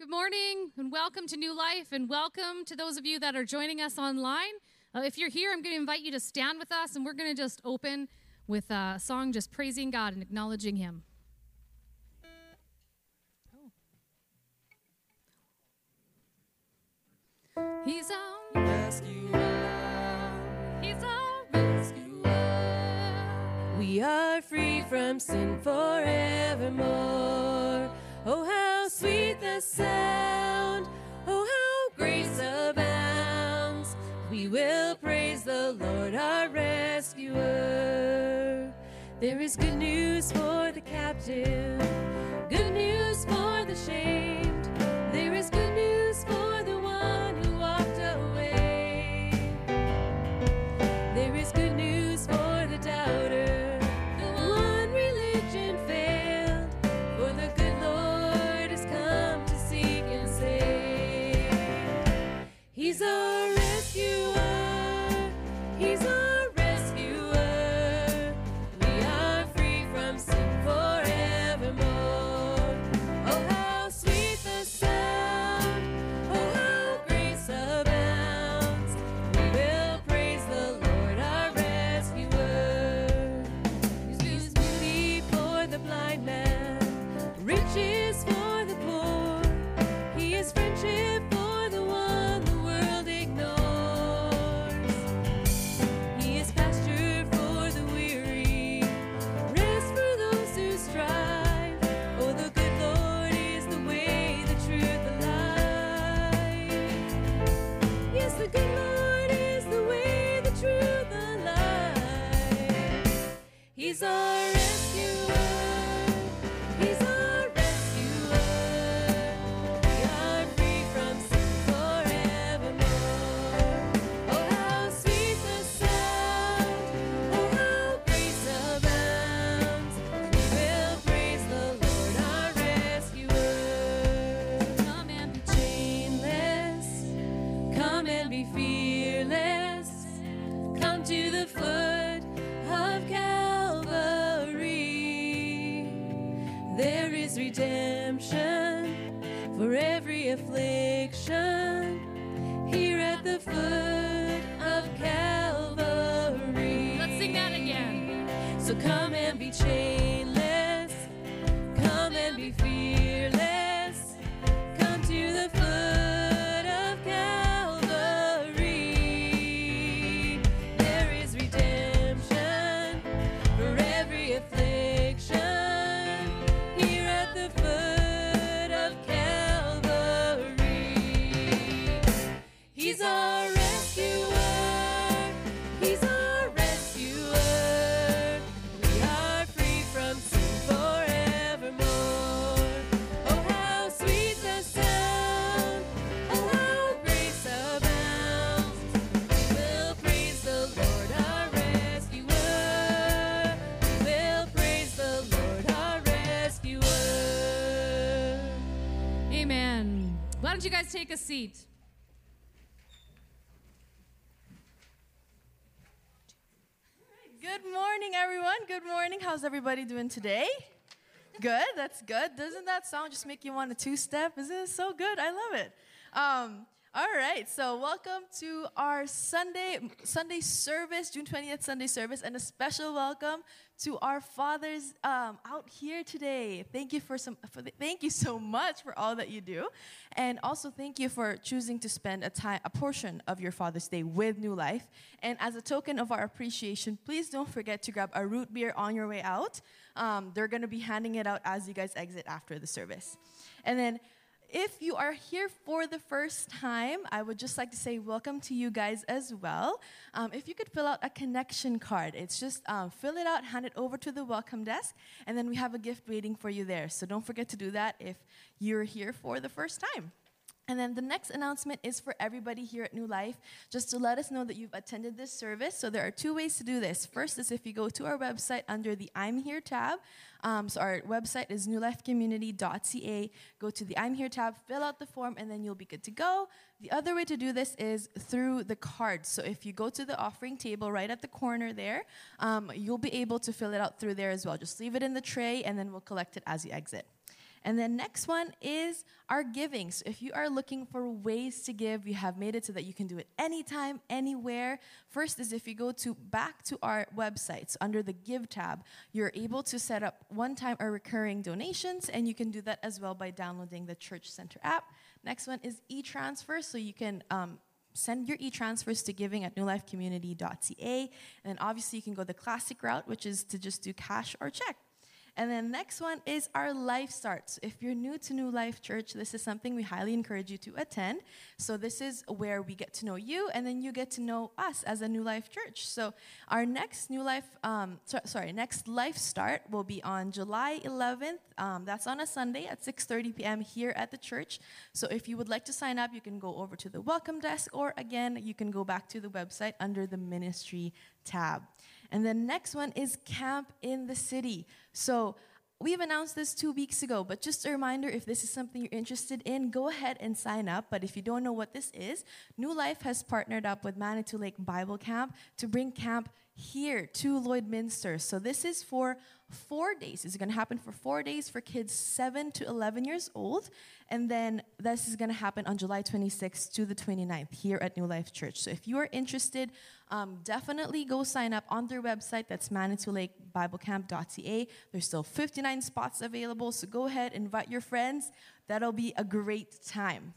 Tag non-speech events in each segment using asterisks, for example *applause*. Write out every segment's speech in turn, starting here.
Good morning and welcome to New Life, and welcome to those of you that are joining us online. Uh, if you're here, I'm going to invite you to stand with us, and we're going to just open with a song just praising God and acknowledging Him. He's our rescuer. He's our rescuer. We are free from sin forevermore. Oh, how sweet the sound. Oh, how grace abounds. We will praise the Lord our rescuer. There is good news for the captive, good news for the shamed. There is good news for don't you guys take a seat? Good morning, everyone. Good morning. How's everybody doing today? Good. That's good. Doesn't that song just make you want to two-step? Isn't it so good? I love it. Um, all right. So, welcome to our Sunday Sunday service, June twentieth Sunday service, and a special welcome to our fathers um, out here today. Thank you for some. For the, thank you so much for all that you do, and also thank you for choosing to spend a time, a portion of your Father's Day with New Life. And as a token of our appreciation, please don't forget to grab a root beer on your way out. Um, they're going to be handing it out as you guys exit after the service, and then. If you are here for the first time, I would just like to say welcome to you guys as well. Um, if you could fill out a connection card, it's just um, fill it out, hand it over to the welcome desk, and then we have a gift waiting for you there. So don't forget to do that if you're here for the first time. And then the next announcement is for everybody here at New Life, just to let us know that you've attended this service. So there are two ways to do this. First is if you go to our website under the I'm Here tab. Um, so our website is newlifecommunity.ca. Go to the I'm Here tab, fill out the form, and then you'll be good to go. The other way to do this is through the card. So if you go to the offering table right at the corner there, um, you'll be able to fill it out through there as well. Just leave it in the tray, and then we'll collect it as you exit. And then next one is our giving. So if you are looking for ways to give, we have made it so that you can do it anytime, anywhere. First is if you go to back to our websites under the Give tab, you're able to set up one-time or recurring donations, and you can do that as well by downloading the Church Center app. Next one is e-transfer, so you can um, send your e-transfers to giving at newlifecommunity.ca. And then obviously you can go the classic route, which is to just do cash or check. And then next one is our life starts. If you're new to New Life Church, this is something we highly encourage you to attend. So this is where we get to know you, and then you get to know us as a New Life Church. So our next New Life, um, so, sorry, next Life Start will be on July 11th. Um, that's on a Sunday at 6:30 p.m. here at the church. So if you would like to sign up, you can go over to the welcome desk, or again, you can go back to the website under the ministry tab. And the next one is Camp in the City. So we've announced this two weeks ago, but just a reminder if this is something you're interested in, go ahead and sign up. But if you don't know what this is, New Life has partnered up with Manitou Lake Bible Camp to bring camp here to Lloydminster. So this is for four days. It's going to happen for four days for kids 7 to 11 years old. And then this is going to happen on July 26th to the 29th here at New Life Church. So if you are interested, um, definitely go sign up on their website. That's manitoulakebiblecamp.ca. There's still 59 spots available. So go ahead, invite your friends. That'll be a great time.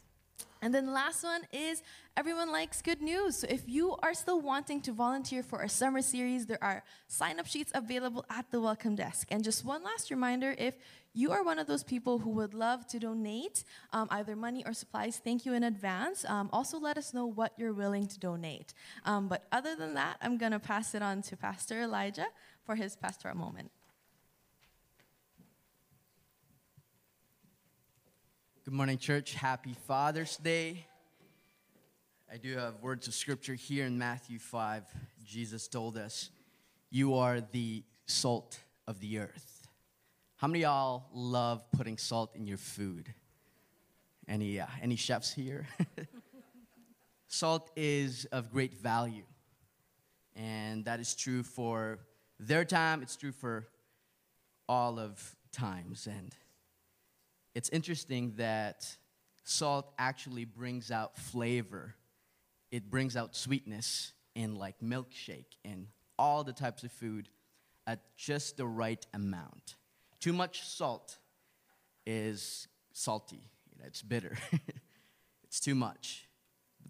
And then the last one is everyone likes good news. So if you are still wanting to volunteer for our summer series, there are sign up sheets available at the welcome desk. And just one last reminder if you are one of those people who would love to donate um, either money or supplies, thank you in advance. Um, also, let us know what you're willing to donate. Um, but other than that, I'm going to pass it on to Pastor Elijah for his pastoral moment. Good morning, church. Happy Father's Day. I do have words of scripture here in Matthew 5. Jesus told us, You are the salt of the earth. How many y'all love putting salt in your food? Any, uh, any chefs here? *laughs* salt is of great value. And that is true for their time, it's true for all of times. And it's interesting that salt actually brings out flavor. It brings out sweetness in like milkshake and all the types of food at just the right amount. Too much salt is salty, it's bitter. *laughs* it's too much.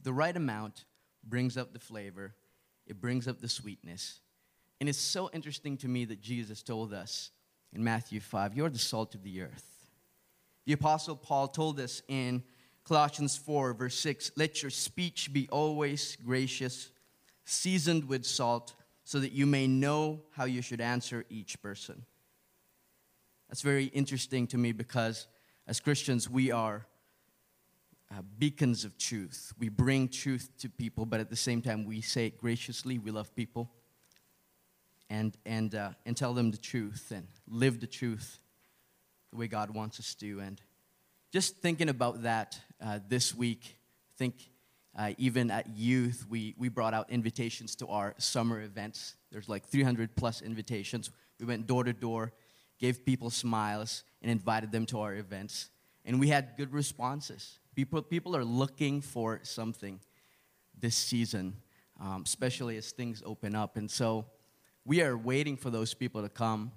The right amount brings up the flavor, it brings up the sweetness. And it's so interesting to me that Jesus told us in Matthew 5 You're the salt of the earth. The Apostle Paul told us in Colossians 4, verse 6 Let your speech be always gracious, seasoned with salt, so that you may know how you should answer each person. That's very interesting to me because as Christians, we are uh, beacons of truth. We bring truth to people, but at the same time, we say it graciously. We love people and, and, uh, and tell them the truth and live the truth the way God wants us to. And just thinking about that uh, this week, I think uh, even at youth, we, we brought out invitations to our summer events. There's like 300 plus invitations. We went door to door, gave people smiles, and invited them to our events. And we had good responses. People, people are looking for something this season, um, especially as things open up. And so we are waiting for those people to come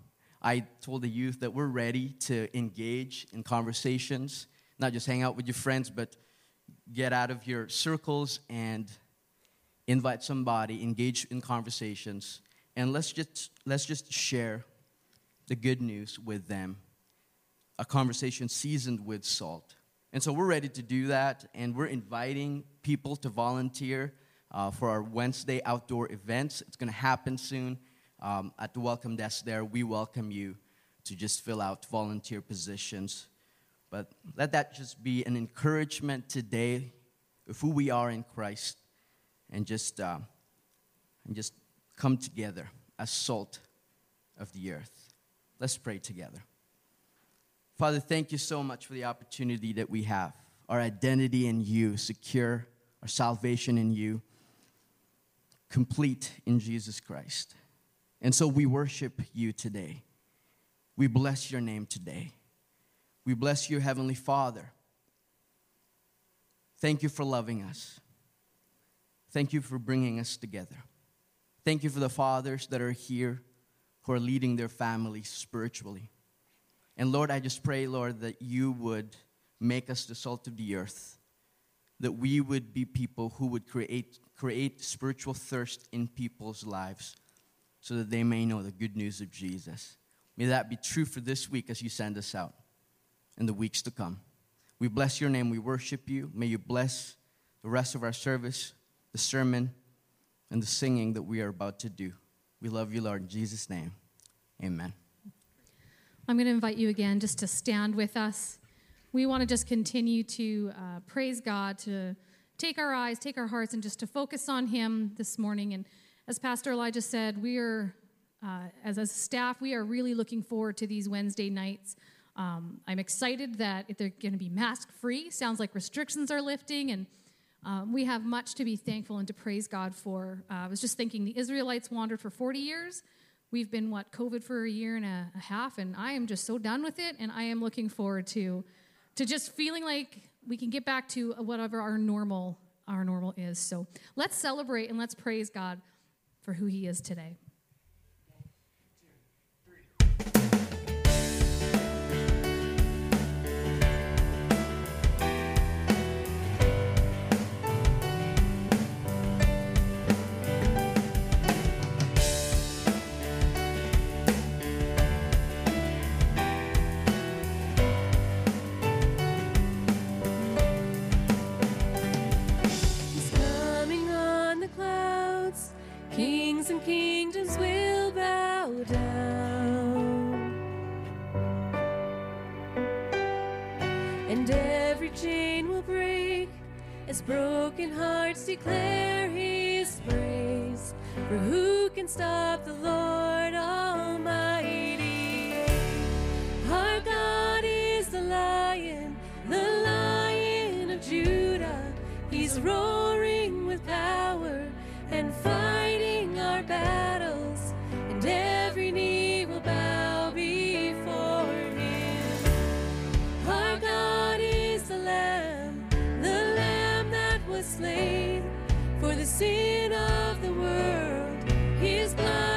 I told the youth that we're ready to engage in conversations, not just hang out with your friends, but get out of your circles and invite somebody, engage in conversations, and let's just, let's just share the good news with them. A conversation seasoned with salt. And so we're ready to do that, and we're inviting people to volunteer uh, for our Wednesday outdoor events. It's going to happen soon um, at the welcome desk there, we welcome you to just fill out volunteer positions. But let that just be an encouragement today of who we are in Christ and just, uh, and just come together as salt of the earth. Let's pray together. Father, thank you so much for the opportunity that we have. Our identity in you, secure, our salvation in you, complete in Jesus Christ. And so we worship you today. We bless your name today. We bless you, Heavenly Father. Thank you for loving us. Thank you for bringing us together. Thank you for the fathers that are here who are leading their families spiritually. And Lord, I just pray, Lord, that you would make us the salt of the earth, that we would be people who would create, create spiritual thirst in people's lives so that they may know the good news of Jesus. May that be true for this week as you send us out and the weeks to come. We bless your name. We worship you. May you bless the rest of our service, the sermon, and the singing that we are about to do. We love you, Lord. In Jesus' name, amen. I'm going to invite you again just to stand with us. We want to just continue to uh, praise God, to take our eyes, take our hearts, and just to focus on Him this morning. And as Pastor Elijah said, we are, uh, as a staff, we are really looking forward to these Wednesday nights. Um, I'm excited that they're going to be mask free. Sounds like restrictions are lifting, and um, we have much to be thankful and to praise God for. Uh, I was just thinking the Israelites wandered for 40 years. We've been, what, COVID for a year and a, a half, and I am just so done with it, and I am looking forward to, to just feeling like we can get back to whatever our normal, our normal is. So let's celebrate and let's praise God for who He is today. And kingdoms will bow down. And every chain will break as broken hearts declare his praise. For who can stop the Lord Almighty? Our God is the lion, the lion of Judah. He's roaring with power and our battles, and every knee will bow before him. Our God is the Lamb, the Lamb that was slain for the sin of the world. His blood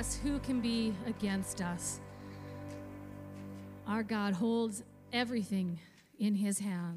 us, who can be against us? Our God holds everything in his hand.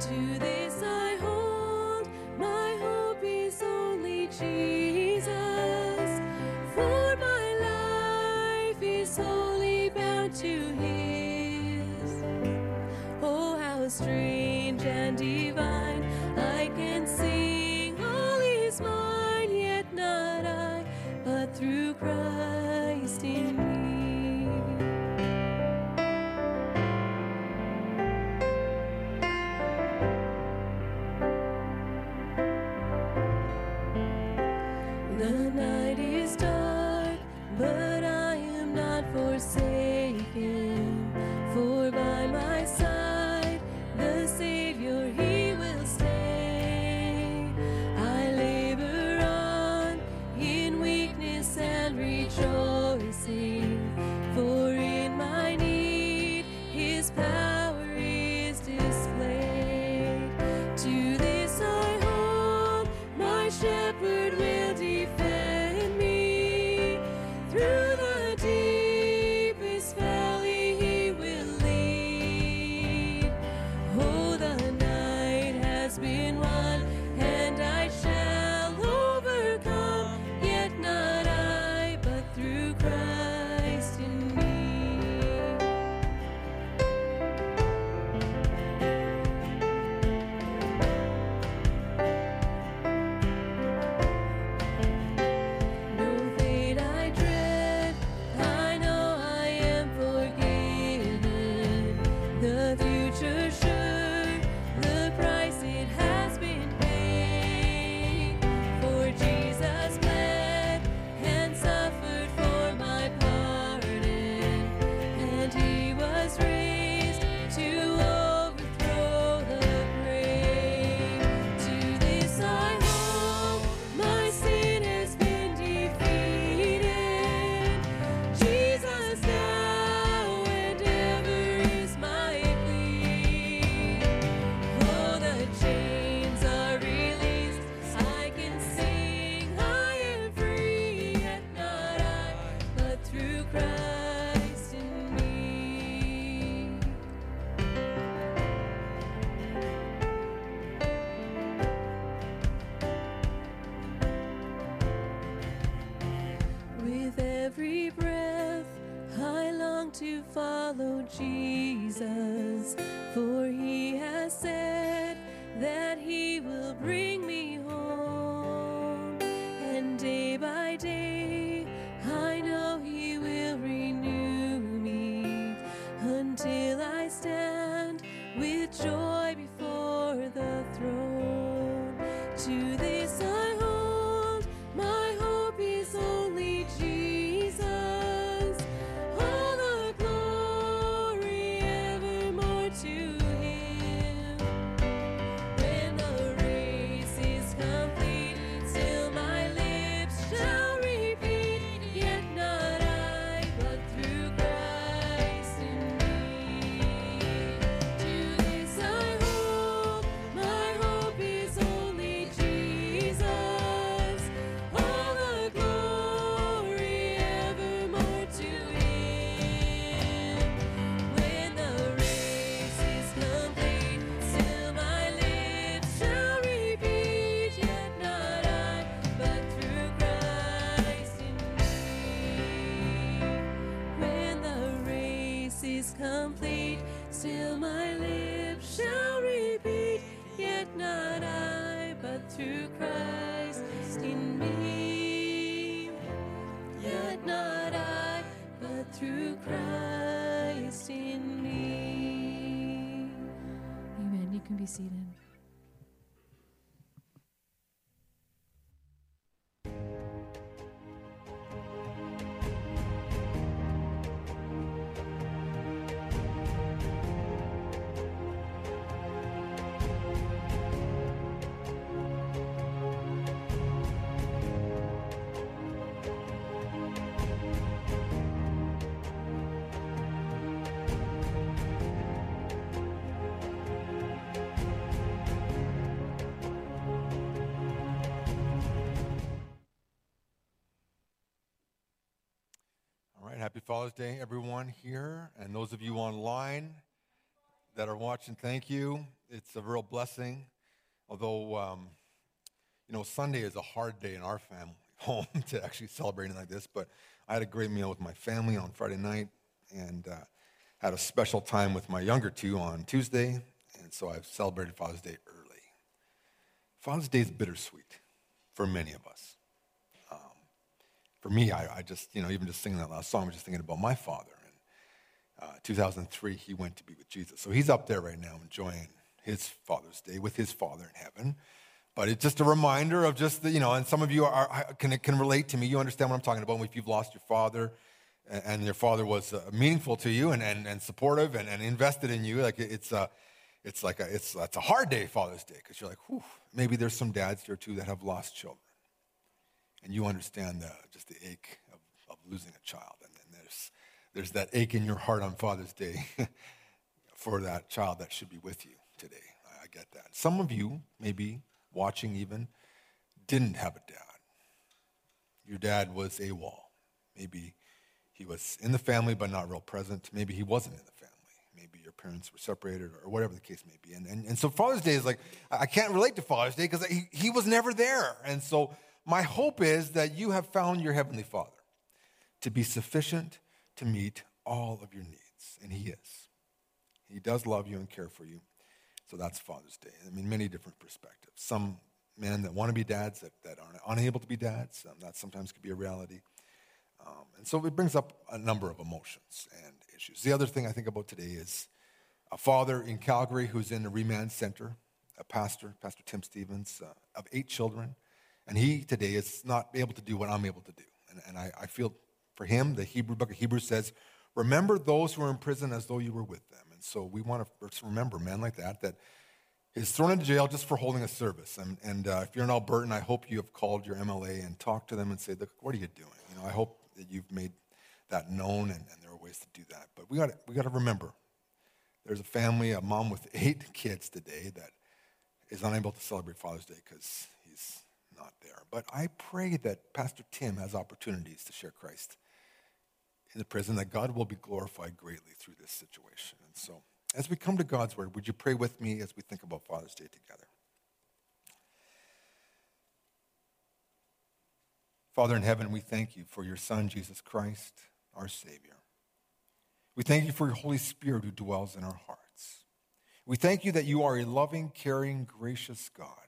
To this be seated. Father's Day, everyone here, and those of you online. that are watching, thank you. It's a real blessing. Although, um, you know, Sunday is a hard day in our family *laughs* home to actually celebrating like this, but I had a great meal with my family on Friday night and uh, had a special time with my younger two on Tuesday, and so I've celebrated Father's Day early. Father's Day is bittersweet for many of us. For me, I, I just, you know, even just singing that last song, I was just thinking about my father. And uh, 2003, he went to be with Jesus. So he's up there right now enjoying his Father's Day with his Father in heaven. But it's just a reminder of just the, you know, and some of you are, can, can relate to me. You understand what I'm talking about. If you've lost your father and, your father was uh, meaningful to you and, and, and supportive and, and invested in you, like it's, uh, it's like a, it's, it's a hard day, Father's Day, because you're like, whew, maybe there's some dads here too that have lost children. And you understand the, just the ache of, of losing a child. And then there's, there's that ache in your heart on Father's Day *laughs* for that child that should be with you today. I, get that. Some of you, maybe watching even, didn't have a dad. Your dad was AWOL. Maybe he was in the family but not real present. Maybe he wasn't in the family maybe your parents were separated or whatever the case may be. And, and, and so Father's Day is like, I can't relate to Father's Day because he, he was never there. And so my hope is that you have found your Heavenly Father to be sufficient to meet all of your needs. And He is. He does love you and care for you. So that's Father's Day. I mean, many different perspectives. Some men that want to be dads that, that are unable to be dads, um, that sometimes could be a reality. Um, and so it brings up a number of emotions and issues. The other thing I think about today is a father in Calgary who's in a remand center, a pastor, Pastor Tim Stephens, uh, of eight children. And he today is not able to do what I'm able to do. And, and I, I feel for him, the Hebrew book of Hebrews says, remember those who are in prison as though you were with them. And so we want to remember men like that, that is thrown into jail just for holding a service. And, and uh, if you're in Alberta, I hope you have called your MLA and talked to them and say, look, what are you doing? You know, I hope that you've made that known, and, and there are ways to do that. But we got we got to remember, there's a family, a mom with eight kids today that is unable to celebrate Father's Day because he's not there. But I pray that Pastor Tim has opportunities to share Christ in the prison, that God will be glorified greatly through this situation. And so, as we come to God's word, would you pray with me as we think about Father's Day together? Father in heaven, we thank you for your Son, Jesus Christ, our Savior. We thank you for your Holy Spirit who dwells in our hearts. We thank you that you are a loving, caring, gracious God.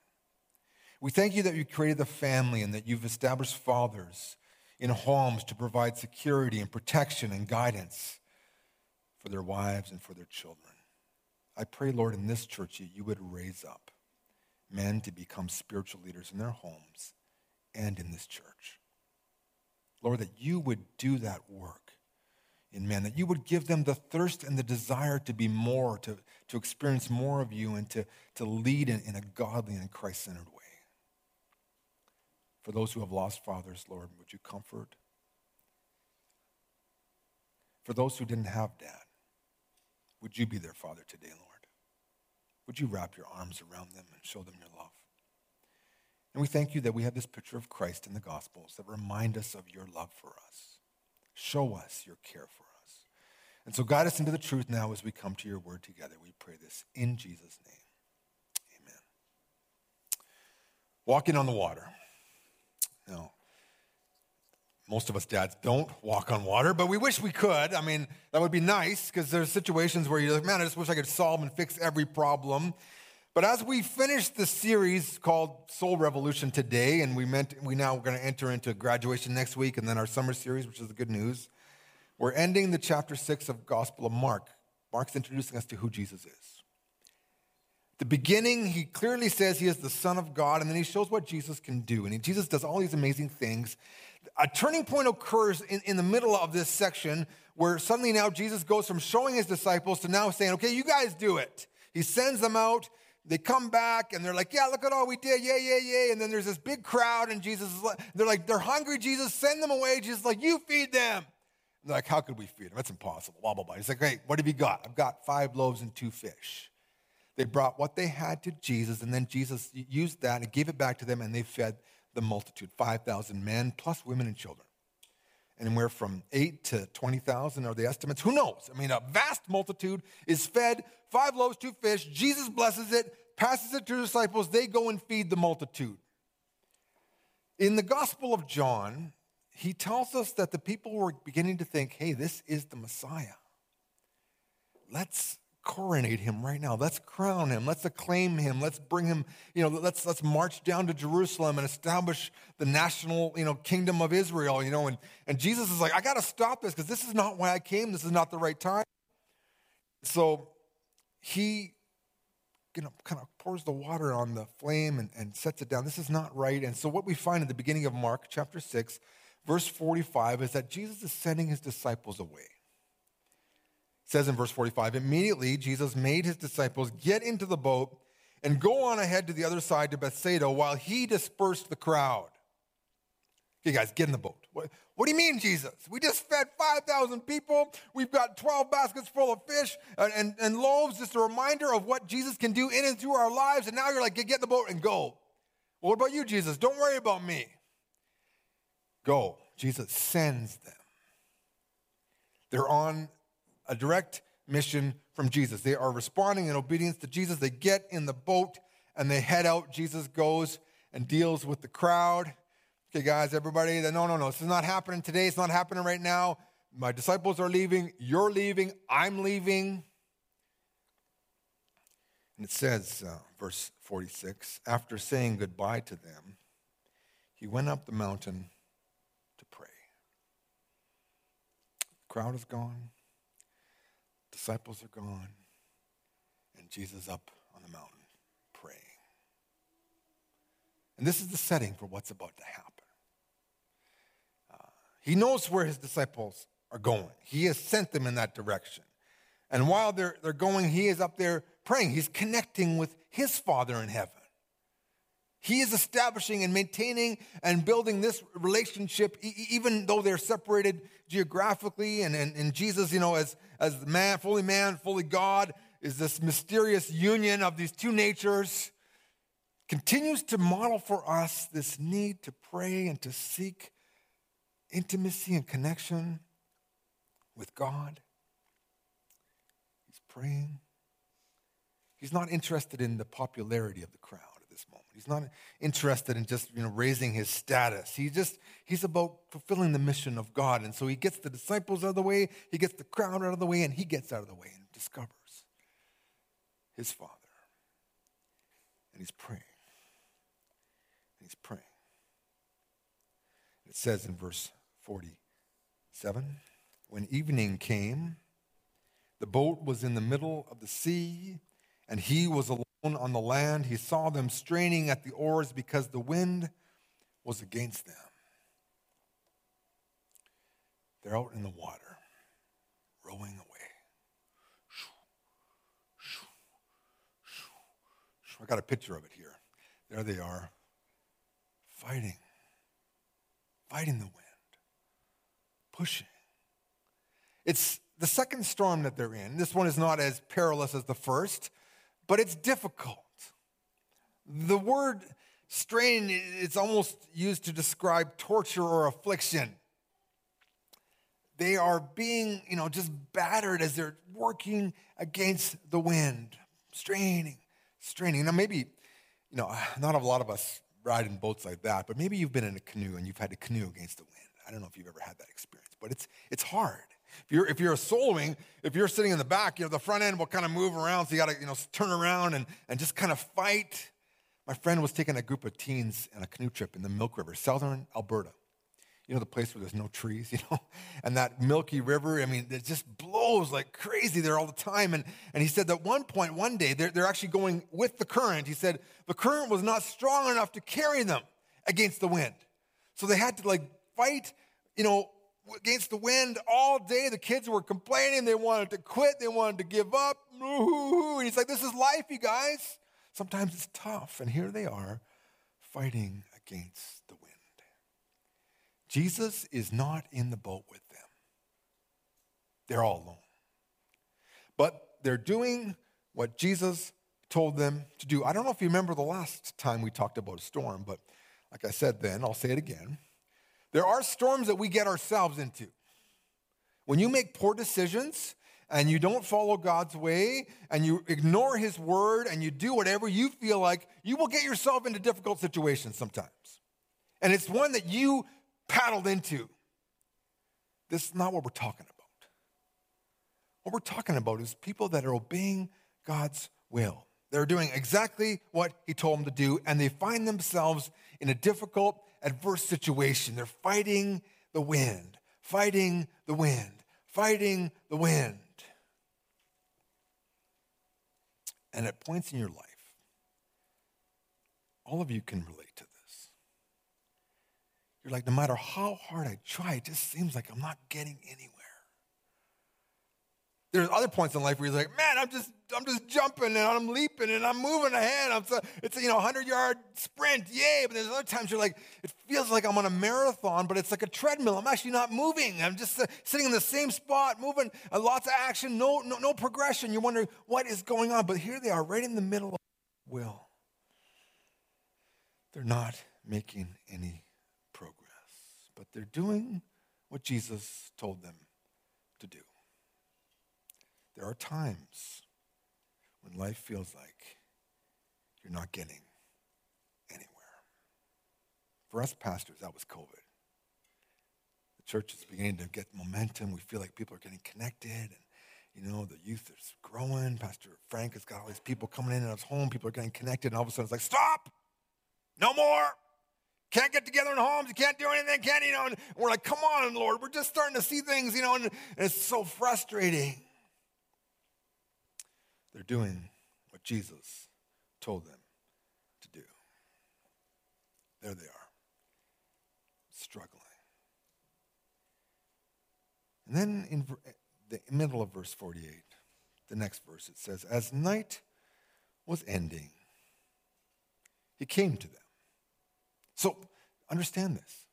We thank you that you created the family and that you've established fathers in homes to provide security and protection and guidance for their wives and for their children. I pray, Lord, in this church that you would raise up men to become spiritual leaders in their homes and in this church. Lord, that you would do that work in men, that you would give them the thirst and the desire to be more, to, to experience more of you, and to, to lead in, in a godly and Christ centered way. For those who have lost fathers, Lord, would you comfort? For those who didn't have dad, would you be their father today, Lord? Would you wrap your arms around them and show them your love? And we thank you that we have this picture of Christ in the Gospels that remind us of your love for us. Show us your care for us. And so guide us into the truth now as we come to your word together. We pray this in Jesus' name. Amen. Walking on the water. Most of us dads don't walk on water, but we wish we could. I mean, that would be nice because there's situations where you're like, man, I just wish I could solve and fix every problem. But as we finish the series called Soul Revolution today, and we meant we now are going to enter into graduation next week, and then our summer series, which is the good news, we're ending the chapter six of Gospel of Mark. Mark's introducing us to who Jesus is. The beginning, he clearly says he is the Son of God, and then he shows what Jesus can do. And Jesus does all these amazing things. A turning point occurs in, in the middle of this section where suddenly now Jesus goes from showing his disciples to now saying, okay, you guys do it. He sends them out they come back and they're like, yeah, look at all we did. Yeah, yeah, yeah. And then there's this big crowd and Jesus is like, they're like, they're hungry, Jesus, send them away. Jesus like, you feed them. And they're like, how could we feed them? That's impossible. Blah, blah, blah. He's like, hey, what have you got? I've got five loaves and two fish. They brought what they had to Jesus, and then Jesus used that and gave it back to them, and they fed the multitude 5,000 men, plus women and children. anywhere from 8 to 20,000 are the estimates. Who knows? I mean, a vast multitude is fed, five loaves, two fish. Jesus blesses it, passes it to the disciples. They go and feed the multitude. In the Gospel of John, he tells us that the people were beginning to think, hey, this is the Messiah. Let's coronate him right now. Let's crown him. Let's acclaim him. Let's bring him, you know, let's let's march down to Jerusalem and establish the national, you know, kingdom of Israel, you know, and, and Jesus is like, I gotta stop this because this is not why I came. This is not the right time. So he you know, kind of pours the water on the flame and, and sets it down. This is not right. And so, what we find at the beginning of Mark chapter 6, verse 45, is that Jesus is sending his disciples away. Says in verse 45 Immediately, Jesus made his disciples get into the boat and go on ahead to the other side to Bethsaida while he dispersed the crowd. Okay, guys, get in the boat. What, what do you mean, Jesus? We just fed 5,000 people. We've got 12 baskets full of fish and, and, and loaves, just a reminder of what Jesus can do in and through our lives. And now you're like, get, get in the boat and go. Well, what about you, Jesus? Don't worry about me. Go. Jesus sends them. They're on a direct mission from Jesus. They are responding in obedience to Jesus. They get in the boat and they head out. Jesus goes and deals with the crowd. Okay, guys, everybody, no, no, no, this is not happening today. It's not happening right now. My disciples are leaving. You're leaving. I'm leaving. And it says, uh, verse 46 after saying goodbye to them, he went up the mountain to pray. The crowd is gone, disciples are gone, and Jesus up on the mountain praying. And this is the setting for what's about to happen. Uh, he knows where his disciples are going. He has sent them in that direction. And while they're, they're going, he is up there praying. He's connecting with his Father in heaven. He is establishing and maintaining and building this relationship, e- even though they're separated geographically. And, and, and Jesus, you know, as, as man, fully man, fully God, is this mysterious union of these two natures, continues to model for us this need to pray and to seek intimacy and connection with God. He's praying. He's not interested in the popularity of the crowd. He's not interested in just you know raising his status. He just he's about fulfilling the mission of God. And so he gets the disciples out of the way, he gets the crowd out of the way, and he gets out of the way and discovers his Father. And he's praying. And he's praying. It says in verse 47 When evening came, the boat was in the middle of the sea, and he was alone on the land. He saw them straining at the oars because the wind was against them. They're out in the water, rowing away. I got a picture of it here. There they are, fighting, fighting the wind, pushing. It's the second storm that they're in. This one is not as perilous as the first, but it's difficult. The word strain is almost used to describe torture or affliction. They are being, you know, just battered as they're working against the wind, straining, straining. Now, maybe, you know, not a lot of us ride in boats like that, but maybe you've been in a canoe and you've had to canoe against the wind. I don't know if you've ever had that experience, but it's, it's hard. If you're, if you're soloing, if you're sitting in the back, you know, the front end will kind of move around, so you got to, you know, turn around and, and just kind of fight. My friend was taking a group of teens on a canoe trip in the Milk River, southern Alberta. You know, the place where there's no trees, *laughs* you know? And that milky river, I mean, it just blows like crazy there all the time. And, and he said that one point, one day, they're, they're actually going with the current. He said the current was not strong enough to carry them against the wind. So they had to like fight, you know, against the wind all day. The kids were complaining. They wanted to quit. They wanted to give up. *laughs* And he's like, this is life, you guys. Sometimes it's tough. And here they are fighting against the wind. Jesus is not in the boat with them. They're all alone. But they're doing what Jesus told them to do. I don't know if you remember the last time we talked about a storm, but like I said then, I'll say it again. There are storms that we get ourselves into. When you make poor decisions and you don't follow God's way and you ignore His word and you do whatever you feel like, you will get yourself into difficult situations sometimes. And it's one that you paddled into. This is not what we're talking about. What we're talking about is people that are obeying God's will. They're doing exactly what He told them to do, and they find themselves in a difficult, adverse situation. They're fighting the wind, fighting the wind, fighting the wind. And at points in your life, all of you can relate to this. You're like, no matter how hard I try, it just seems like I'm not getting anywhere. There's other points in life where you're like, man, I'm just, I'm just jumping and I'm leaping and I'm moving ahead. I'm so, it's a you know 100 yard sprint, yay! But there's other times you're like, it feels like I'm on a marathon, but it's like a treadmill. I'm actually not moving. I'm just uh, sitting in the same spot, moving, uh, lots of action, no, no, no progression. You're wondering what is going on. But here they are, right in the middle of will. They're not making any progress, but they're doing what Jesus told them. There are times when life feels like you're not getting anywhere. For us pastors, that was COVID. The church is beginning to get momentum. We feel like people are getting connected and you know, the youth is growing. Pastor Frank has got all these people coming in and his home. People are getting connected, and all of a sudden it's like, stop! No more! Can't get together in homes. You can't do anything, can't you know? And we're like, come on, Lord. We're just starting to see things, you know, and, and it's so frustrating. They're doing what Jesus told them to do. There they are, struggling. And then in the middle of verse 48, the next verse, it says, As night was ending, he came to them. So understand this.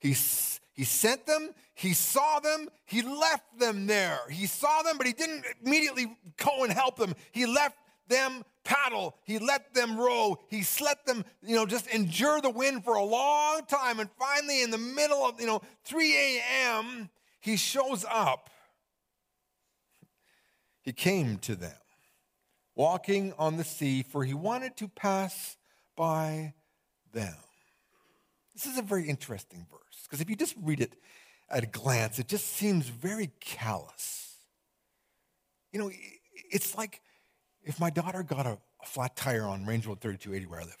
He, s- he sent them, he saw them, he left them there. He saw them, but he didn't immediately go and help them. He left them paddle, he let them row, he let them, you know, just endure the wind for a long time. And finally, in the middle of, you know, 3 a.m., he shows up. He came to them, walking on the sea, for he wanted to pass by them. This is a very interesting verse because if you just read it at a glance, it just seems very callous. You know, it's like if my daughter got a, a flat tire on Range Road 3280 where I live.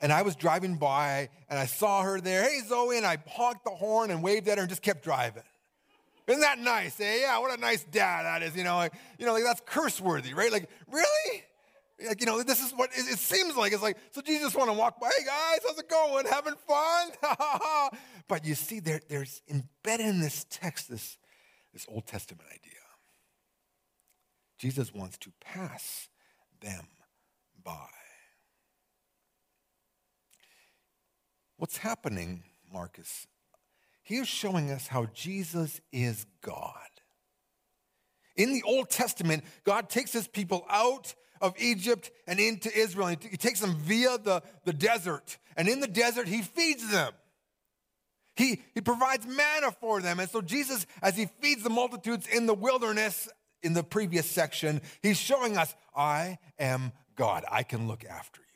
And I was driving by and I saw her there. Hey, Zoe. And I honked the horn and waved at her and just kept driving. Isn't that nice? Eh? Yeah, what a nice dad that is. You know, like, you know, like that's curse worthy, right? Like, really? Like, you know, this is what it, seems like. It's like, so Jesus want to walk by, hey guys, how's it going? Having fun? *laughs* but you see, there, there's embedded in this text this, this Old Testament idea. Jesus wants to pass them by. What's happening, Marcus? He is showing us how Jesus is God. In the Old Testament, God takes his people out of Egypt and into Israel. He takes them via the, the desert. And in the desert, he feeds them. He, he provides manna for them. And so, Jesus, as he feeds the multitudes in the wilderness in the previous section, he's showing us, I am God. I can look after you.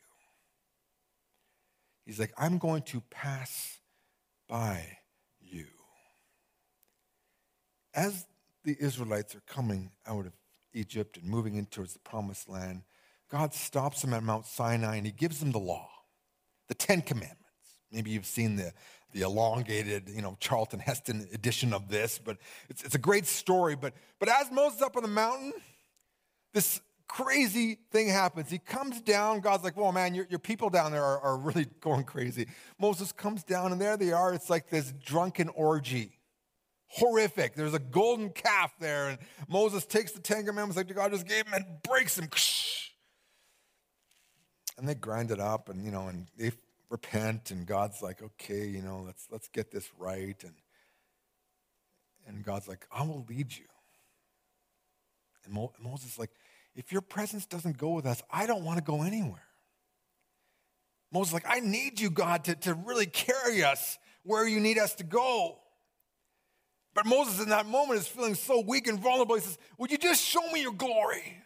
He's like, I'm going to pass by you. As the Israelites are coming out of Egypt and moving in towards the promised land, God stops them at Mount Sinai and he gives them the law, the Ten Commandments. Maybe you've seen the, the elongated, you know, Charlton Heston edition of this, but it's, it's a great story. But, but as Moses up on the mountain, this crazy thing happens. He comes down. God's like, whoa, man, your, your people down there are, are really *laughs* going crazy. Moses comes down, and there they are. It's like this drunken orgy. Horrific. There's a golden calf there, and Moses takes the Ten Commandments like God just gave him and breaks them. *sniffs* And they grind it up, and you know, and they repent, and God's like, okay, you know, let's let's get this right, and and God's like, I will lead you. And Mo- Moses is like, if your presence doesn't go with us, I don't want to go anywhere. Moses is like, I need you, God, to, to really carry us where you need us to go. But Moses, in that moment, is feeling so weak and vulnerable. He says, Would you just show me your glory?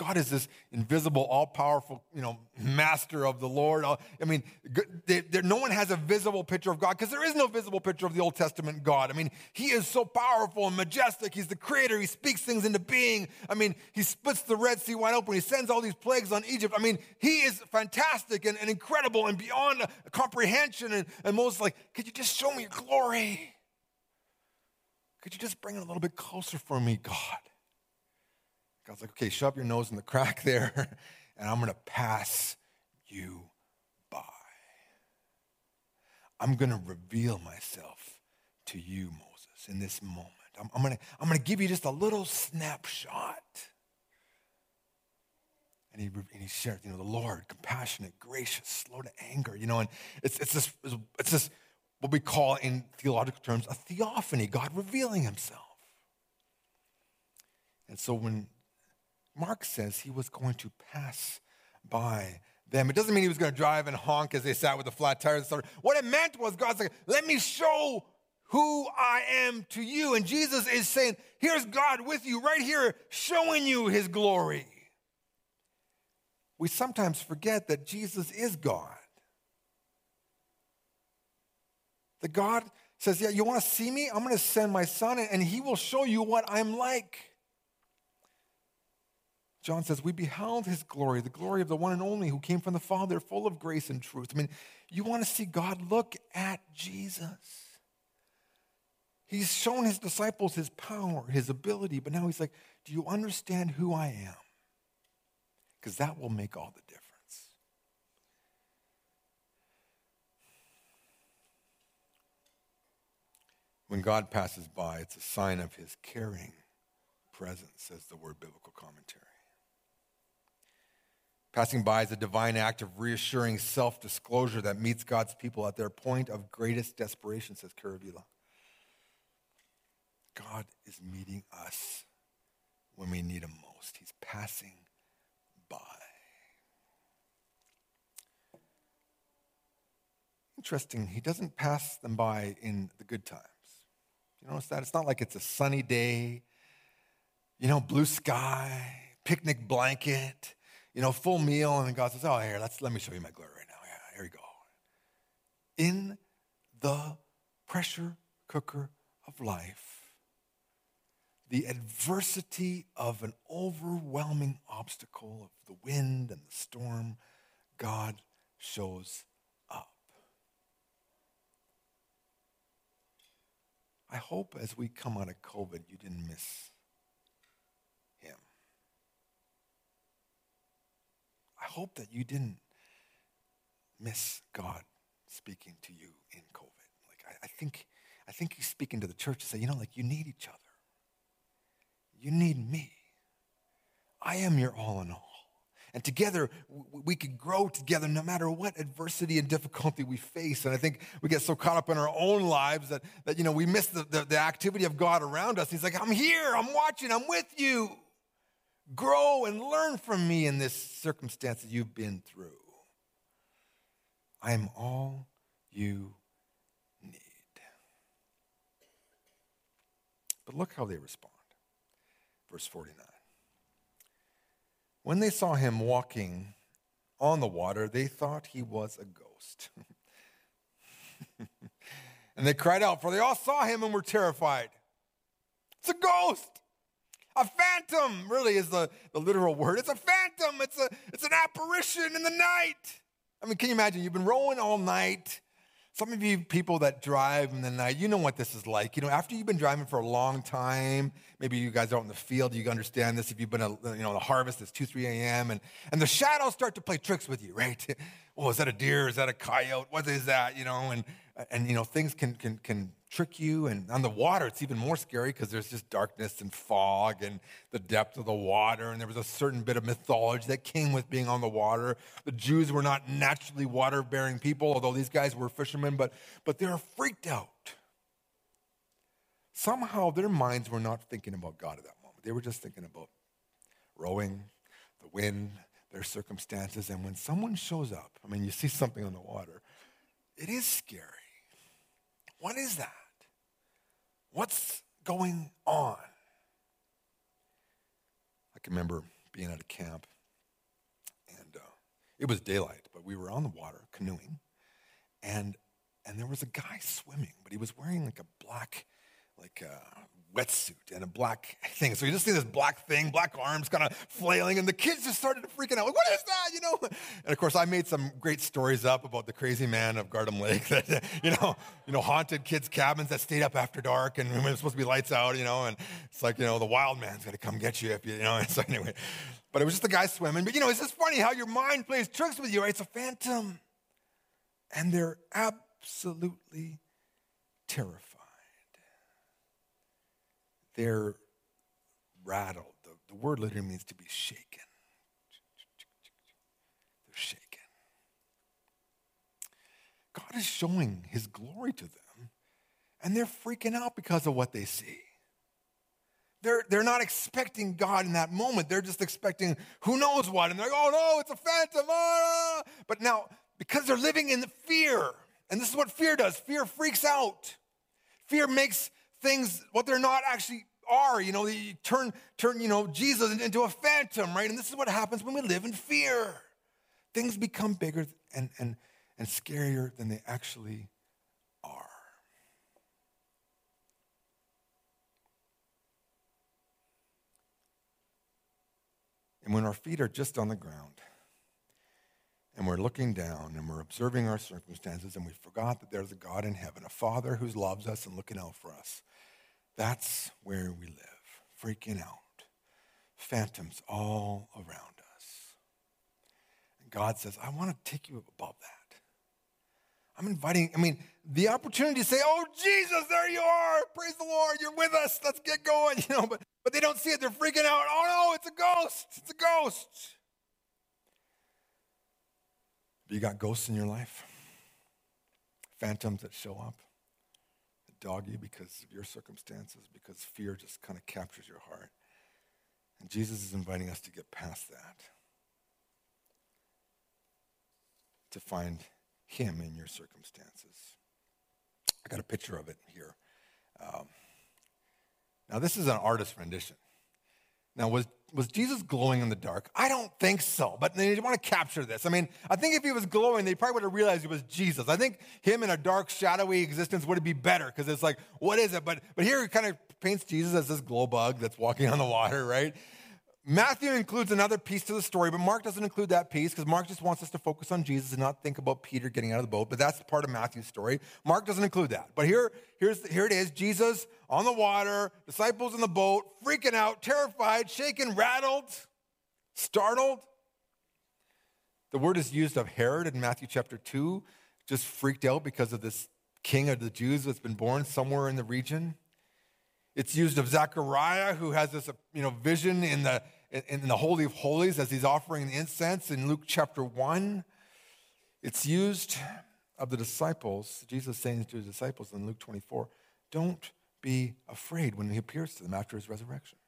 God is this invisible, all powerful, you know, master of the Lord. I mean, no one has a visible picture of God because there is no visible picture of the Old Testament God. I mean, He is so powerful and majestic. He's the creator. He speaks things into being. I mean, He splits the Red Sea wide open. He sends all these plagues on Egypt. I mean, He is fantastic and, and incredible and beyond comprehension. And, and Moses, like, could you just show me your glory? Could you just bring it a little bit closer for me, God? God's like, okay, shove your nose in the crack *laughs* there, and I'm going to pass you by. I'm going to reveal myself to you, Moses, in this moment. I'm, I'm going to I'm to give you just a little snapshot. And he, and he shared, you know, the Lord, compassionate, gracious, slow to anger, you know, and it's, it's this, it's this, what we call in theological terms, a theophany, God revealing himself. And so when Mark says he was going to pass by them. It doesn't mean he was going to drive and honk as they sat with the flat tires. And. What it meant was God's like, let me show who I am to you. And Jesus is saying, here's God with you right here, showing you his glory. We sometimes forget that Jesus is God. That God says, Yeah, you want to see me? I'm going to send my son, and he will show you what I'm like. John says, We beheld his glory, the glory of the one and only who came from the Father, full of grace and truth. I mean, you want to see God? Look at Jesus. He's shown his disciples his power, his ability, but now he's like, Do you understand who I am? Because that will make all the difference. When God passes by, it's a sign of his caring presence, says the word biblical commentary. Passing by is a divine act of reassuring self disclosure that meets God's people at their point of greatest desperation, says Karavila. God is meeting us when we need him most. He's passing by. Interesting, he doesn't pass them by in the good times. You notice that? It's not like it's a sunny day, you know, blue sky, picnic blanket, you know, full meal, and then God says, Oh, here, let's, let me show you my glory right now. Yeah, here you go. In the pressure cooker of life, the adversity of an overwhelming obstacle of the wind and the storm, God shows up. I hope as we come out of COVID, you didn't miss him. I hope that you didn't miss God speaking to you in COVID. Like I, I think I think he's speaking to the church to say, you know, like you need each other. You need me. I am your all in all. And together, we can grow together no matter what adversity and difficulty we face. And I think we get so caught up in our own lives that, that you know, we miss the, the, the activity of God around us. He's like, I'm here, I'm watching, I'm with you. Grow and learn from me in this circumstance that you've been through. I am all you need. But look how they respond. Verse 49. When they saw him walking on the water, they thought he was a ghost. *laughs* and they cried out, for they all saw him and were terrified. It's a ghost. A phantom, really, is the, the literal word. It's a phantom. It's, a, it's an apparition in the night. I mean, can you imagine? You've been rowing all night. Some of you people that drive in the night, you know what this is like. You know, after you've been driving for a long time, maybe you guys are out in the field, you understand this. If you've been, a, you know, the harvest, it's 2, 3 a.m., and, and the shadows start to play tricks with you, right? *laughs* oh, is that a deer? Is that a coyote? What is that? You know, and, and you know, things can, can, can trick you. And on the water, it's even more scary because there's just darkness and fog and the depth of the water. And there was a certain bit of mythology that came with being on the water. The Jews were not naturally water bearing people, although these guys were fishermen, but, but they were freaked out. Somehow their minds were not thinking about God at that moment. They were just thinking about rowing, the wind, their circumstances. And when someone shows up, I mean, you see something on the water, it is scary. What is that? What's going on? I can remember being at a camp, and uh, it was daylight, but we were on the water canoeing, and and there was a guy swimming, but he was wearing like a black, like a wetsuit and a black thing. So you just see this black thing, black arms kind of flailing, and the kids just started freaking out. Like, what is that? You know? And of course, I made some great stories up about the crazy man of Gardam Lake *laughs* that, you know, you know, haunted kids' cabins that stayed up after dark and when supposed to be lights out, you know, and it's like, you know, the wild man's gonna come get you if you, you know. *laughs* So anyway, but it was just a guy swimming. But you know, it's just funny how your mind plays tricks with you, right? It's a phantom. And they're absolutely terrified. They're rattled. The, the word literally means to be shaken. They're shaken. God is showing his glory to them, and they're freaking out because of what they see. They're, they're not expecting God in that moment. They're just expecting who knows what. And they're like, oh no, it's a phantom. Ah. But now, because they're living in the fear, and this is what fear does fear freaks out. Fear makes things what they're not actually are. You know, you turn, turn, you know, Jesus into a phantom, right? And this is what happens when we live in fear. Things become bigger and, and, and scarier than they actually are. And when our feet are just on the ground, and we're looking down and we're observing our circumstances, and we forgot that there's a God in heaven, a Father who loves us and looking out for us. That's where we live, freaking out. Phantoms all around us. And God says, I want to take you above that. I'm inviting, I mean, the opportunity to say, Oh, Jesus, there you are. Praise the Lord. You're with us. Let's get going. *laughs* You know, but, but they don't see it. They're freaking out. Oh, no, it's a ghost. It's a ghost. You got ghosts in your life? Phantoms that show up, dog you because of your circumstances, because fear just kind of captures your heart. And Jesus is inviting us to get past that, to find Him in your circumstances. I got a picture of it here. Um, now, this is an artist rendition. Now, was, was Jesus glowing in the dark? I don't think so, but they want to capture this. I mean, I think if he was glowing, they probably would have realized he was Jesus. I think him in a dark, shadowy existence would be better because it's like, what is it? But, but here he kind of paints Jesus as this glow bug that's walking on the water, right? Matthew includes another piece to the story, but Mark doesn't include that piece because Mark just wants us to focus on Jesus and not think about Peter getting out of the boat. But that's part of Matthew's story. Mark doesn't include that. But here, here's, here it is Jesus on the water, disciples in the boat, freaking out, terrified, shaken, rattled, startled. The word is used of Herod in Matthew chapter 2, just freaked out because of this king of the Jews that's been born somewhere in the region. It's used of Zechariah, who has this you know, vision in the, in the Holy of Holies as he's offering incense in Luke chapter 1. It's used of the disciples, Jesus saying to his disciples in Luke 24, don't be afraid when he appears to them after his resurrection.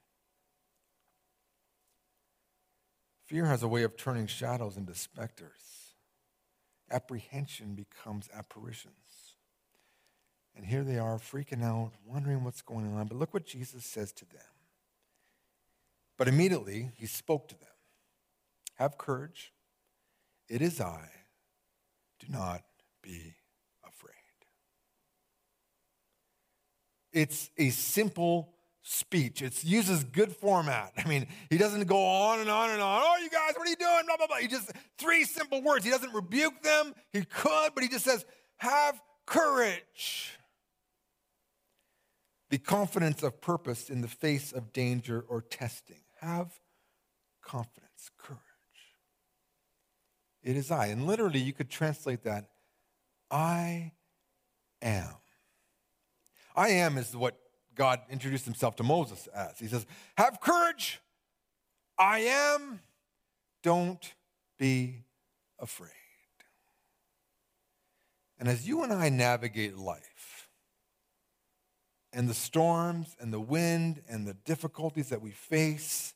Fear has a way of turning shadows into specters. Apprehension becomes apparitions. And here they are freaking out, wondering what's going on. But look what Jesus says to them. But immediately he spoke to them Have courage. It is I. Do not be afraid. It's a simple speech. It uses good format. I mean, he doesn't go on and on and on. Oh, you guys, what are you doing? Blah, blah, blah. He just, three simple words. He doesn't rebuke them. He could, but he just says, have courage. The confidence of purpose in the face of danger or testing. Have confidence, courage. It is I. And literally, you could translate that I am. I am is what God introduced himself to Moses as. He says, Have courage. I am. Don't be afraid. And as you and I navigate life, and the storms and the wind and the difficulties that we face,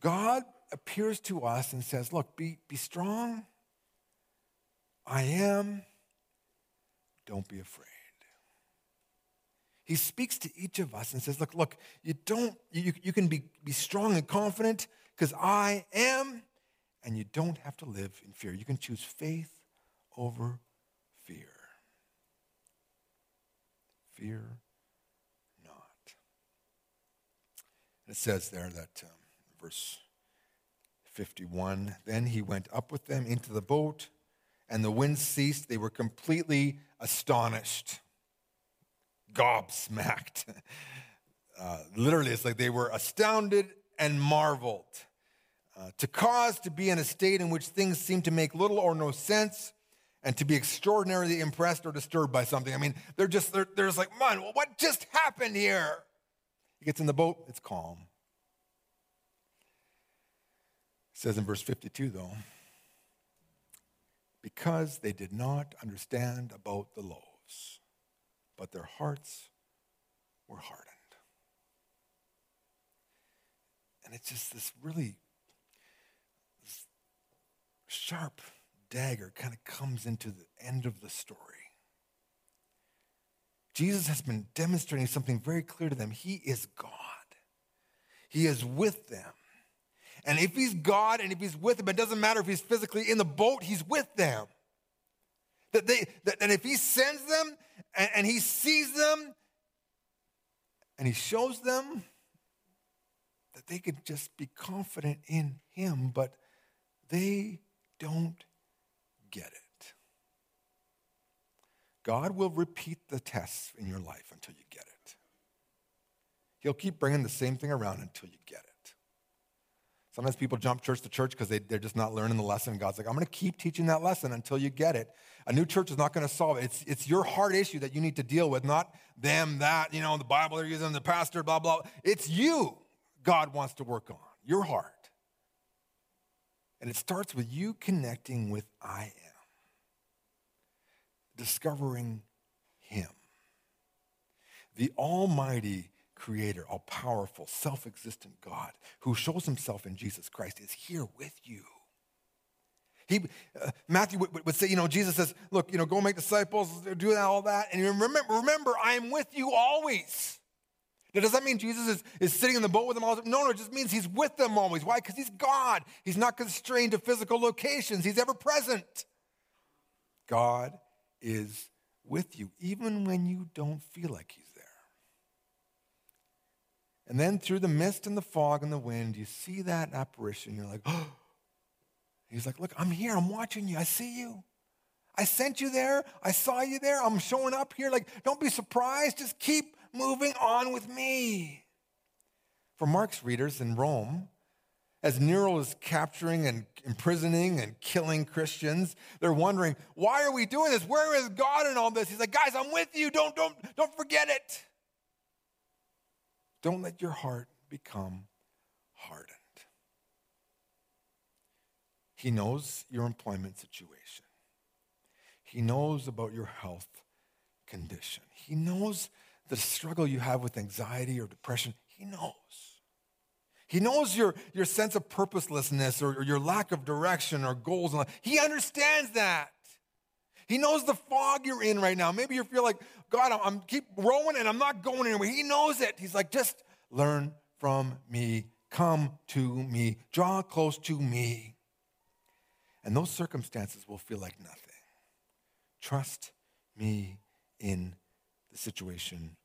God appears to us and says, Look, be, be strong. I am. Don't be afraid. He speaks to each of us and says, Look, look, you don't, you, you can be, be strong and confident because I am, and you don't have to live in fear. You can choose faith over fear. Fear not. And it says there that um, verse 51 Then he went up with them into the boat, and the wind ceased. They were completely astonished, gobsmacked. *laughs* Uh, literally, it's like they were astounded and marveled. Uh, to cause to be in a state in which things seem to make little or no sense and to be extraordinarily impressed or disturbed by something. I mean, they're just, they're, they're just like, man, what just happened here? He gets in the boat, it's calm. It says in verse 52, though, because they did not understand about the loaves, but their hearts were hardened. And it's just this really this sharp dagger kind of comes into the end of the story. Jesus has been demonstrating something very clear to them. He is God. He is with them. And if he's God and if he's with them, it doesn't matter if he's physically in the boat, he's with them. That they that, that if he sends them and, and he sees them and he shows them that they could just be confident in him, but they don't get it. God will repeat the tests in your life until you get it. He'll keep bringing the same thing around until you get it. Sometimes people jump church to church because they, they're just not learning the lesson. God's like, I'm going to keep teaching that lesson until you get it. A new church is not going to solve it. It's, it's your heart issue that you need to deal with, not them, that, you know, the Bible they're using, the pastor, blah, blah. It's you God wants to work on, your heart. And it starts with you connecting with I am, discovering Him. The Almighty Creator, all powerful, self existent God who shows Himself in Jesus Christ is here with you. He, uh, Matthew would, would, say, you know, Jesus says, look, you know, go make disciples, do that, all that. And remember, remember, I am with you always. Now, does that mean Jesus is, is sitting in the boat with them all? No, no, it just means he's with them always. Why? Because he's God. He's not constrained to physical locations, he's ever present. God is with you, even when you don't feel like he's there. And then through the mist and the fog and the wind, you see that apparition. You're like, oh. He's like, Look, I'm here. I'm watching you. I see you. I sent you there. I saw you there. I'm showing up here. Like, don't be surprised. Just keep moving on with me. For Mark's readers in Rome, as Nero is capturing and imprisoning and killing Christians, they're wondering, why are we doing this? Where is God in all this? He's like, guys, I'm with you. Don't, don't, don't forget it. Don't let your heart become hardened. He knows your employment situation. He knows about your health condition. He knows the struggle you have with anxiety or depression. He knows. He knows your, your sense of purposelessness or, or your lack of direction or goals. He understands that. He knows the fog you're in right now. Maybe you feel like, God, I'm, I'm keep rowing and I'm not going anywhere. He knows it. He's like, just learn from me. Come to me. Draw close to me. And those circumstances will feel like nothing. Trust me in the situation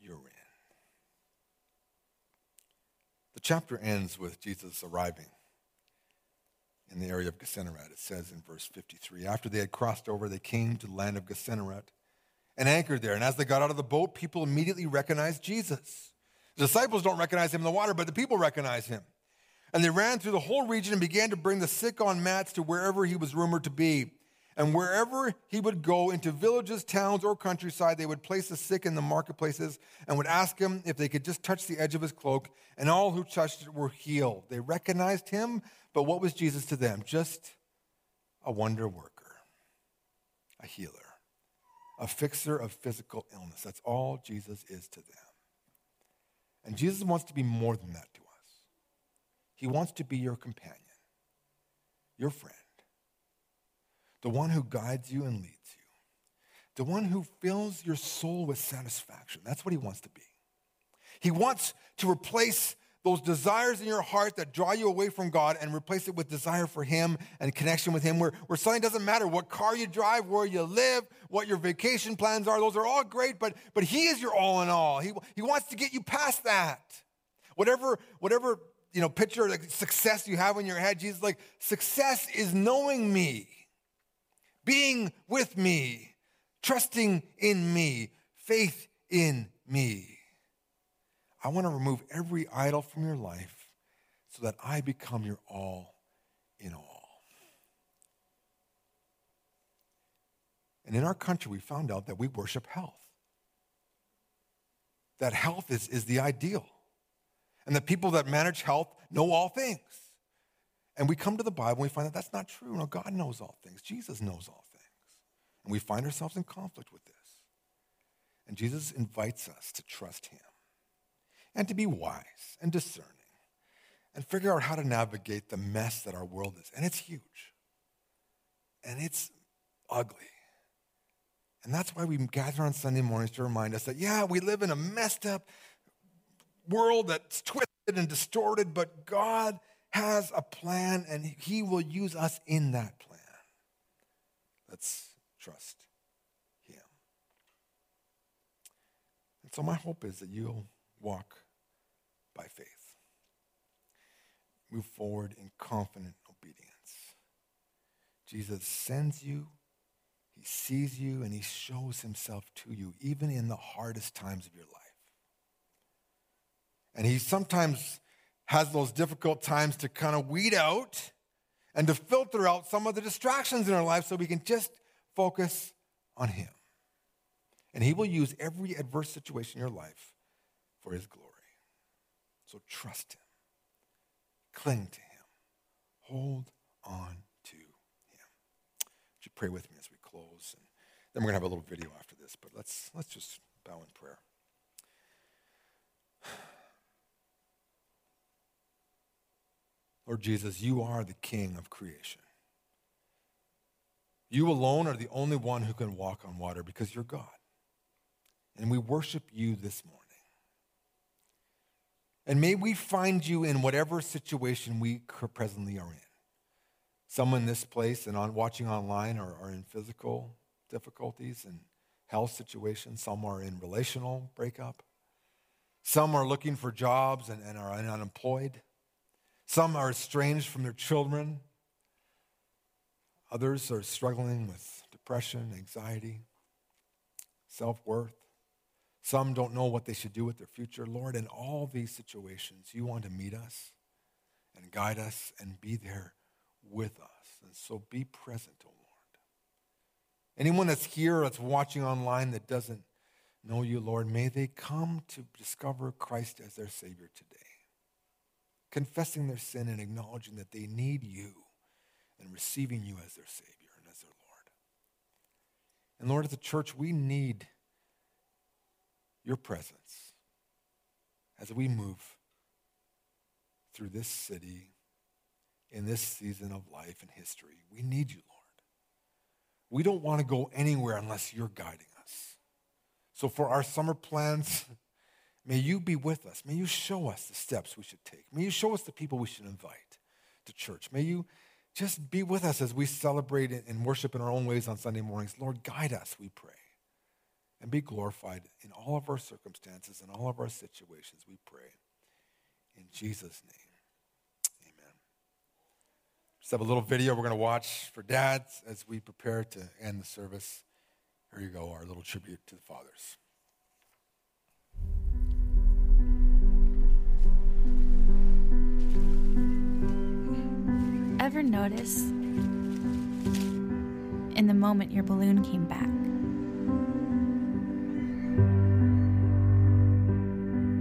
you're in. The chapter ends with Jesus arriving in the area of Gennesaret. It says in verse 53 After they had crossed over, they came to the land of Gennesaret and anchored there. And as they got out of the boat, people immediately recognized Jesus. The disciples don't recognize him in the water, but the people recognize him. And they ran through the whole region and began to bring the sick on mats to wherever he was rumored to be. And wherever he would go, into villages, towns, or countryside, they would place the sick in the marketplaces and would ask him if they could just touch the edge of his cloak, and all who touched it were healed. They recognized him, but what was Jesus to them? Just a wonder worker, a healer, a fixer of physical illness. That's all Jesus is to them. And Jesus wants to be more than that to us. He wants to be your companion, your friend the one who guides you and leads you. the one who fills your soul with satisfaction. That's what he wants to be. He wants to replace those desires in your heart that draw you away from God and replace it with desire for Him and connection with Him, where, where something doesn't matter what car you drive, where you live, what your vacation plans are. Those are all great, but, but He is your all in all. He, he wants to get you past that. Whatever, whatever you know, picture like success you have in your head, Jesus like, success is knowing me, being with me, trusting in me, faith in me. I want to remove every idol from your life so that I become your all in all. And in our country, we found out that we worship health. That health is, is the ideal. And the people that manage health know all things. And we come to the Bible and we find that that's not true. No, God knows all things. Jesus knows all things. And we find ourselves in conflict with this. And Jesus invites us to trust him and to be wise and discerning and figure out how to navigate the mess that our world is. And it's huge. And it's ugly. And that's why we gather on Sunday mornings to remind us that, yeah, we live in a messed up world that's twisted and distorted, but God has a plan and He will use us in that plan. Let's trust Him. And so, my hope is that you'll walk by faith. Move forward in confident obedience. Jesus sends you, he sees you, and he shows himself to you, even in the hardest times of your life. And he sometimes has those difficult times to kind of weed out and to filter out some of the distractions in our life so we can just focus on him. And he will use every adverse situation in your life for his glory. So trust him. Cling to him. Hold on to him. Would you pray with me as we close? And then we're going to have a little video after this, but let's, let's just bow in prayer. Lord Jesus, you are the King of creation. You alone are the only one who can walk on water because you're God. And we worship you this morning. And may we find you in whatever situation we presently are in. Some in this place and on watching online are, are in physical difficulties and health situations. Some are in relational breakup. Some are looking for jobs and, and are unemployed. Some are estranged from their children. Others are struggling with depression, anxiety, self worth. Some don't know what they should do with their future. Lord, in all these situations, you want to meet us and guide us and be there with us. And so be present, O oh Lord. Anyone that's here, that's watching online that doesn't know you, Lord, may they come to discover Christ as their Savior today confessing their sin and acknowledging that they need you and receiving you as their Savior and as their Lord. And Lord, as a church, we need your presence as we move through this city in this season of life and history. We need you, Lord. We don't want to go anywhere unless you're guiding us. So for our summer plans, *laughs* May you be with us. May you show us the steps we should take. May you show us the people we should invite to church. May you just be with us as we celebrate and worship in our own ways on Sunday mornings. Lord, guide us, we pray. And be glorified in all of our circumstances and all of our situations, we pray. In Jesus' name, amen. Just have a little video we're going to watch for dads as we prepare to end the service. Here you go, our little tribute to the fathers. Ever notice in the moment your balloon came back?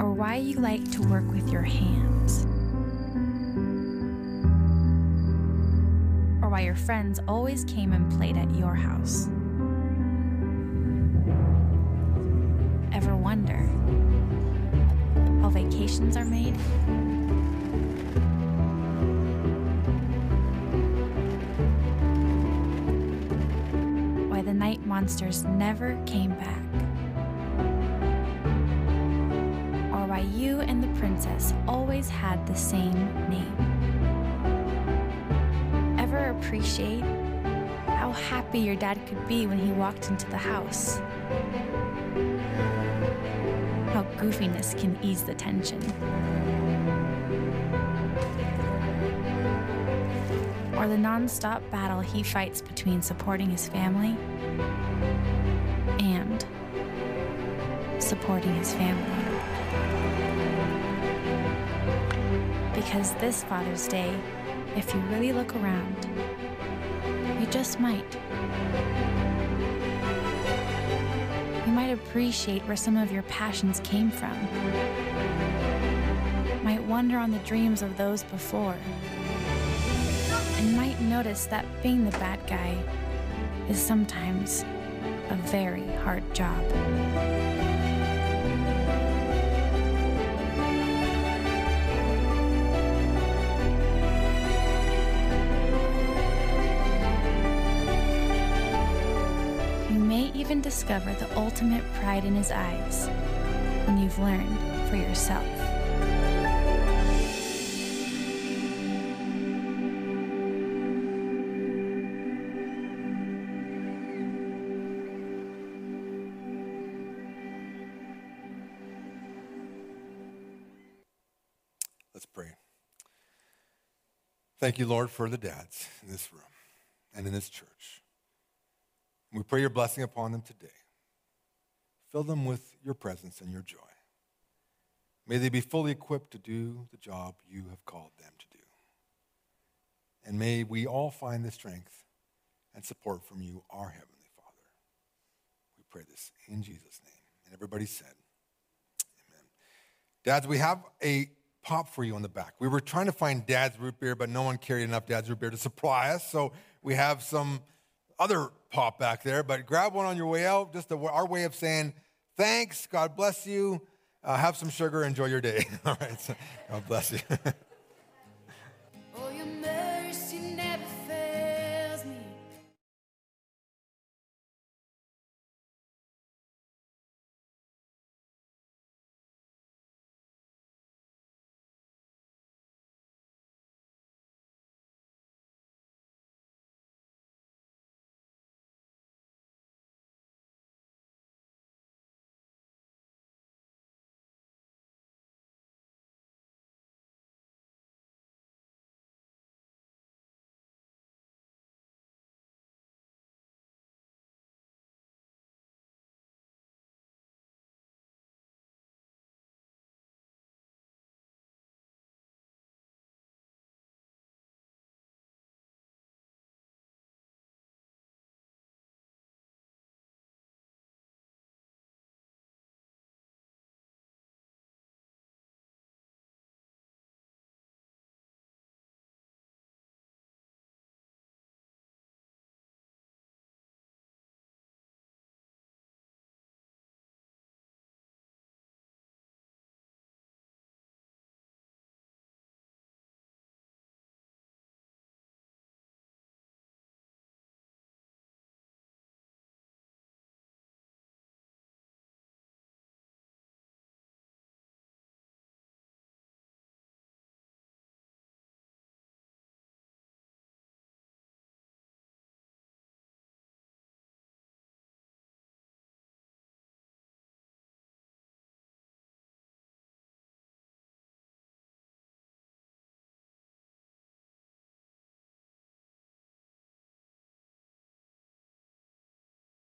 Or why you like to work with your hands? Or why your friends always came and played at your house? Ever wonder how vacations are made? Monsters never came back. Or why you and the princess always had the same name. Ever appreciate how happy your dad could be when he walked into the house? How goofiness can ease the tension. Or the non-stop battle he fights between supporting his family and supporting his family. Because this Father's Day, if you really look around, you just might. You might appreciate where some of your passions came from. Might wonder on the dreams of those before. And might notice that being the bad guy is sometimes a very hard job. You may even discover the ultimate pride in his eyes when you've learned for yourself. Thank you, Lord, for the dads in this room and in this church. We pray your blessing upon them today. Fill them with your presence and your joy. May they be fully equipped to do the job you have called them to do. And may we all find the strength and support from you, our Heavenly Father. We pray this in Jesus' name. And everybody said, Amen. Dads, we have a pop for you on the back. We were trying to find dad's root beer, but no one carried enough dad's root beer to supply us. So we have some other pop back there, but grab one on your way out. Just a, our way of saying thanks, God bless you. Uh, have some sugar, enjoy your day. *laughs* All right, so God bless you. *laughs*